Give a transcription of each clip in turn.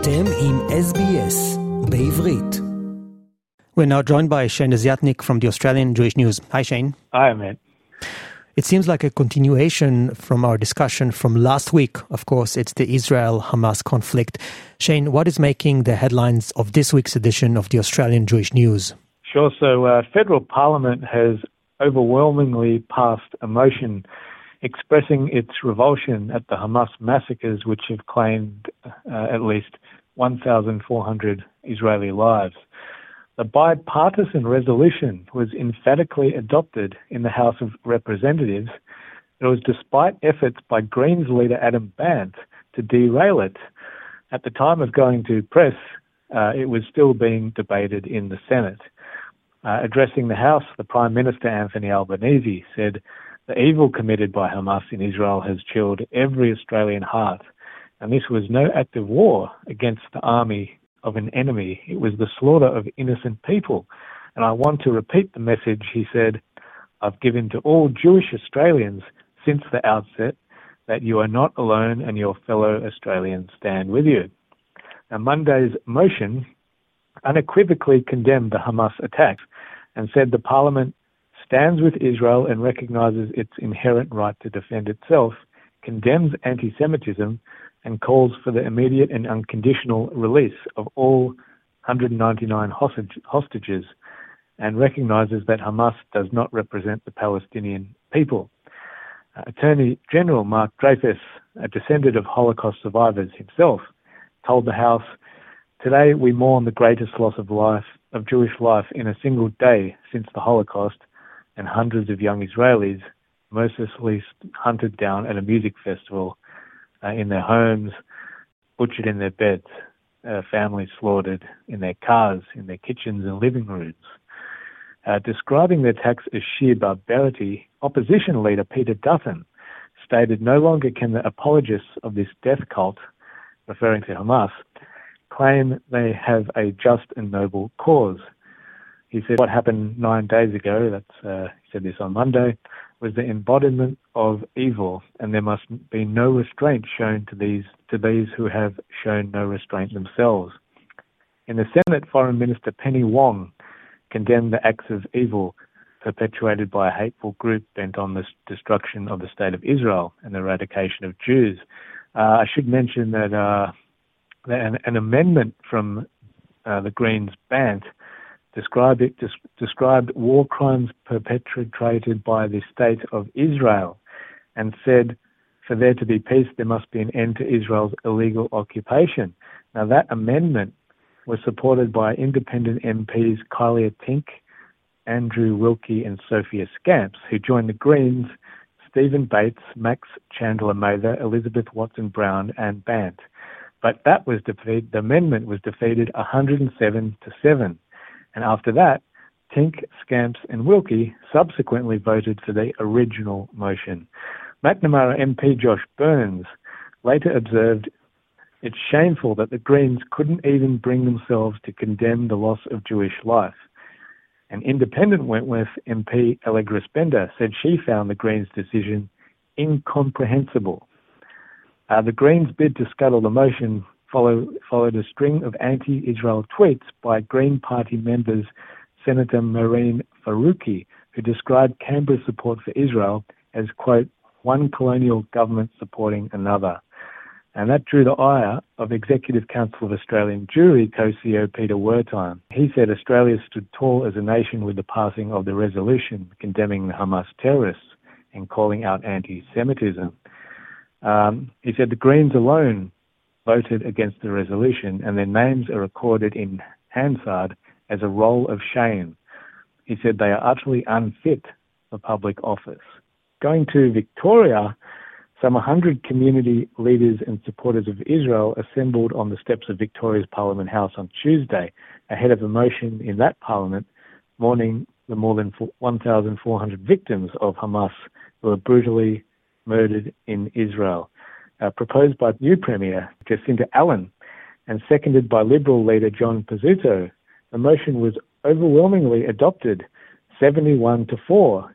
אתם עם SBS בעברית. We're now joined by Shane Desiatnik from the Australian Jewish News. Hi, Shane. Hi, Matt. It seems like a continuation from our discussion from last week. Of course, it's the Israel Hamas conflict. Shane, what is making the headlines of this week's edition of the Australian Jewish News? Sure. So, uh, federal parliament has overwhelmingly passed a motion expressing its revulsion at the Hamas massacres, which have claimed uh, at least 1,400 Israeli lives. The bipartisan resolution was emphatically adopted in the House of Representatives. It was despite efforts by Greens leader Adam Bandt to derail it. At the time of going to press, uh, it was still being debated in the Senate. Uh, addressing the House, the Prime Minister Anthony Albanese said, The evil committed by Hamas in Israel has chilled every Australian heart, and this was no act of war against the army of an enemy. It was the slaughter of innocent people. And I want to repeat the message he said I've given to all Jewish Australians since the outset that you are not alone and your fellow Australians stand with you. Now, Monday's motion unequivocally condemned the Hamas attacks and said the parliament stands with Israel and recognizes its inherent right to defend itself, condemns anti Semitism, and calls for the immediate and unconditional release of all 199 hostage, hostages and recognizes that Hamas does not represent the Palestinian people. Uh, Attorney General Mark Dreyfus, a descendant of Holocaust survivors himself, told the House, Today we mourn the greatest loss of life, of Jewish life in a single day since the Holocaust, and hundreds of young Israelis mercilessly hunted down at a music festival uh, in their homes, butchered in their beds, uh, families slaughtered in their cars, in their kitchens and living rooms. Uh, describing the attacks as sheer barbarity, opposition leader Peter Dutton stated no longer can the apologists of this death cult, referring to Hamas, claim they have a just and noble cause. He said what happened nine days ago, that's, uh, he said this on Monday, was the embodiment of evil, and there must be no restraint shown to these to these who have shown no restraint themselves. In the Senate, Foreign Minister Penny Wong condemned the acts of evil perpetuated by a hateful group bent on the destruction of the state of Israel and the eradication of Jews. Uh, I should mention that, uh, that an, an, amendment from uh, the Greens Bandt described, it, des- described war crimes perpetrated by the state of Israel and said, for there to be peace, there must be an end to Israel's illegal occupation. Now, that amendment was supported by independent MPs Kylea Tink, Andrew Wilkie, and Sophia Scamps, who joined the Greens, Stephen Bates, Max Chandler Mather, Elizabeth Watson Brown, and Bandt. But that was defeated, the amendment was defeated 107 to 7. And after that, Tink, Scamps, and Wilkie subsequently voted for the original motion. Macnamara MP Josh Burns later observed it's shameful that the Greens couldn't even bring themselves to condemn the loss of Jewish life. An independent Wentworth MP, Allegra Spender, said she found the Greens' decision incomprehensible. Uh, the Greens' bid to scuttle the motion follow, followed a string of anti-Israel tweets by Green Party members Senator Mehreen Faruqi, who described Canberra's support for Israel as, quote, one colonial government supporting another. And that drew the ire of Executive Council of Australian Jewry co-CEO Peter Wertheim. He said Australia stood tall as a nation with the passing of the resolution condemning the Hamas terrorists and calling out anti-Semitism. Um, he said the Greens alone voted against the resolution, and their names are recorded in Hansard as a roll of shame. He said they are utterly unfit for public office. Going to Victoria, some 100 community leaders and supporters of Israel assembled on the steps of Victoria's Parliament House on Tuesday ahead of a motion in that parliament mourning the more than 1,400 victims of Hamas who were brutally murdered in Israel uh, proposed by new Premier Jacinta Allan and seconded by Liberal leader John Pesutto, the motion was overwhelmingly adopted, 71 to 4,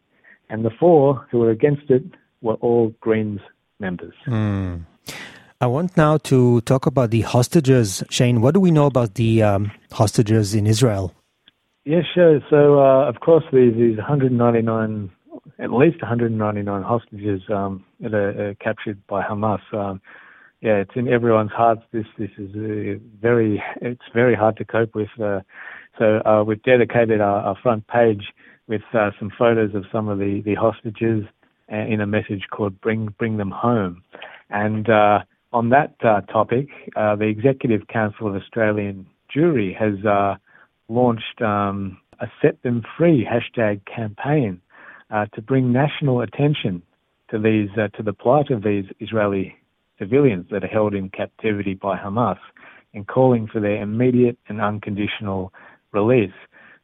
and the four who were against it were all Greens members. Mm. I want now to talk about the hostages. Shane, what do we know about the um, hostages in Israel? Yeah, sure. So, uh, of course, these, these 199, at least 199 hostages um, that are, are, captured by Hamas. Um, yeah, it's in everyone's hearts. This this is very it's very hard to cope with. Uh, so uh, we've dedicated our, our, front page with uh, some photos of some of the, the hostages uh, in a message called "Bring Bring Them Home," and uh, on that uh, topic, the Executive Council of Australian Jewry has launched um, a "Set Them Free" hashtag campaign to bring national attention to these to the plight of these Israeli civilians that are held in captivity by Hamas and calling for their immediate and unconditional release.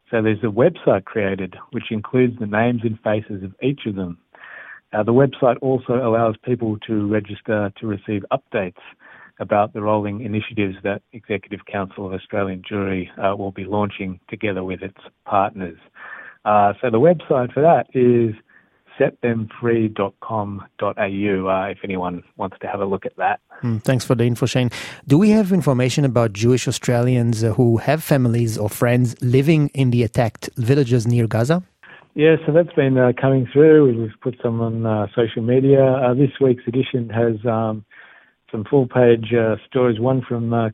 So there's a website created which includes the names and faces of each of them. Uh, the website also allows people to register to receive updates about the rolling initiatives that Executive Council of Australian Jewry uh, will be launching together with its partners. Uh, so the website for that is setthemfree.com.au uh, if anyone wants to have a look at that. Mm, thanks for the info, Shane. Do we have information about Jewish Australians uh, who have families or friends living in the attacked villages near Gaza? Yeah, so that's been uh, coming through. We've put some on uh, social media. Uh, this week's edition has um, some full page uh, stories, one from uh,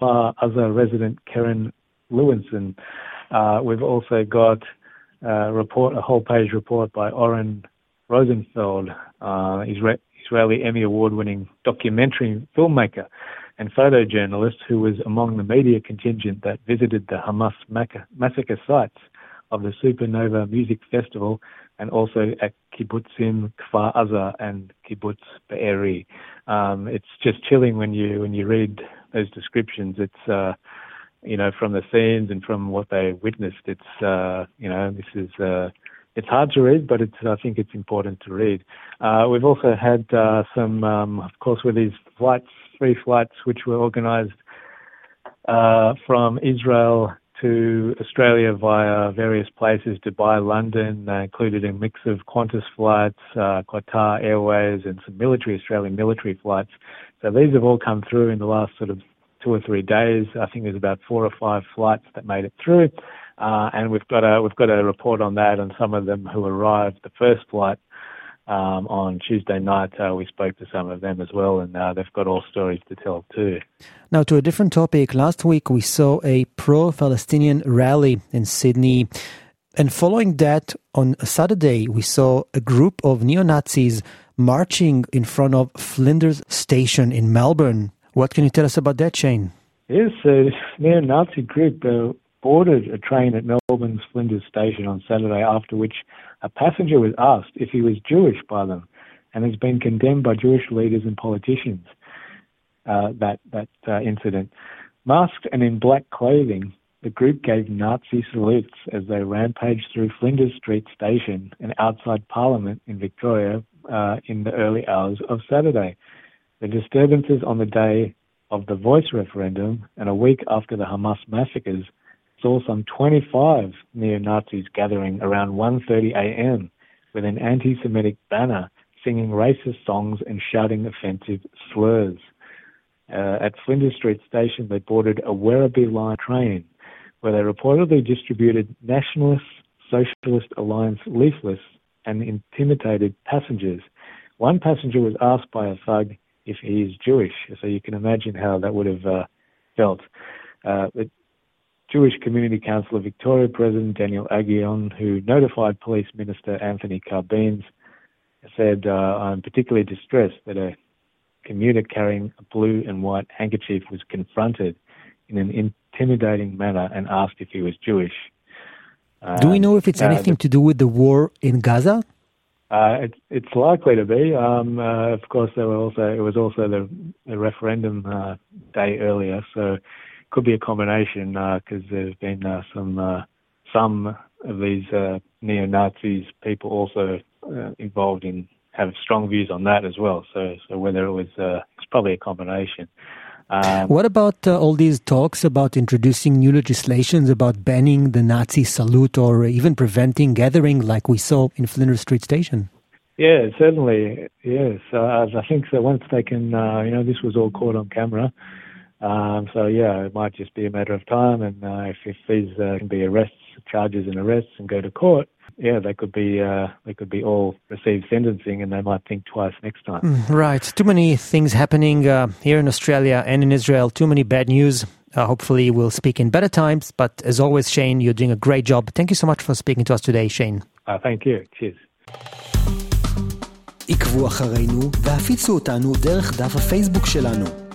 Kfar Aza resident Karen Lewinson. we've also got uh, report, a whole page report by Oren Rosenfeld, uh, Israeli Emmy Award winning documentary filmmaker and photojournalist who was among the media contingent that visited the Hamas massacre sites of the Supernova Music Festival and also at kibbutzim Kfar Aza and kibbutz Be'eri. Um, it's just chilling when you when you read those descriptions. It's uh, you know, from the scenes and from what they witnessed, it's, uh, you know, this is, uh, it's hard to read, but it's, I think it's important to read. Uh, we've also had uh, some, um, of course, with these flights, three flights which were organised uh, from Israel to Australia via various places, Dubai, London, uh, included a mix of Qantas flights, uh, Qatar Airways, and some military, Australian military flights. So these have all come through in the last sort of two or three days. I think there's about four or five flights that made it through, uh, and we've got a we've got a report on that and some of them who arrived the first flight. Um, on Tuesday night, uh, we spoke to some of them as well, and uh, they've got all stories to tell too. Now, to a different topic. Last week, we saw a pro Palestinian rally in Sydney. And following that, on Saturday, we saw a group of neo Nazis marching in front of Flinders Station in Melbourne. What can you tell us about that, Shane? Yes, a neo-Nazi group uh, boarded a train at Melbourne's Flinders Station on Saturday, after which a passenger was asked if he was Jewish by them, and has been condemned by Jewish leaders and politicians. Uh, that that uh, incident, masked and in black clothing, the group gave Nazi salutes as they rampaged through Flinders Street Station and outside Parliament in Victoria uh, in the early hours of Saturday. The disturbances on the day of the voice referendum and a week after the Hamas massacres saw some 25 neo-Nazis gathering around 1:30 a.m. with an anti-Semitic banner, singing racist songs and shouting offensive slurs. Uh, at Flinders Street Station, they boarded a Werribee Line train, where they reportedly distributed Nationalist Socialist Alliance leaflets and intimidated passengers. One passenger was asked by a thug if he is Jewish. So you can imagine how that would have uh, felt. Uh, the Jewish Community Council of Victoria President Daniel Aghion, who notified Police Minister Anthony Carbines, said, uh, I'm particularly distressed that a commuter carrying a blue and white handkerchief was confronted in an intimidating manner and asked if he was Jewish. Do we know if it's uh, anything the, to do with the war in Gaza? Uh, it, it's likely to be. Um, uh, of course, there were also it was also the, the referendum uh, day earlier, so it could be a combination because uh, there's been uh, some uh, some of these neo Nazis people also involved in have strong views on that as well. So so whether it was it's probably a combination. Um, what about uh, all these talks about introducing new legislations about banning the Nazi salute or even preventing gathering like we saw in Flinders Street Station? Yeah, certainly. Yes, uh, I think so. Once they can, uh, you know, this was all caught on camera. Um, so yeah, it might just be a matter of time, and uh, if, if these uh, can be arrests, charges, and arrests, and go to court, yeah, they could be uh, they could be all receive sentencing, and they might think twice next time. Mm, right. Too many things happening uh, here in Australia and in Israel. Too many bad news. Uh, hopefully, we'll speak in better times. But as always, Shane, you're doing a great job. Thank you so much for speaking to us today, Shane. Uh, thank you. Cheers. עקבו אחרינו והפיצו אותנו דרך דף הפייסבוק שלנו.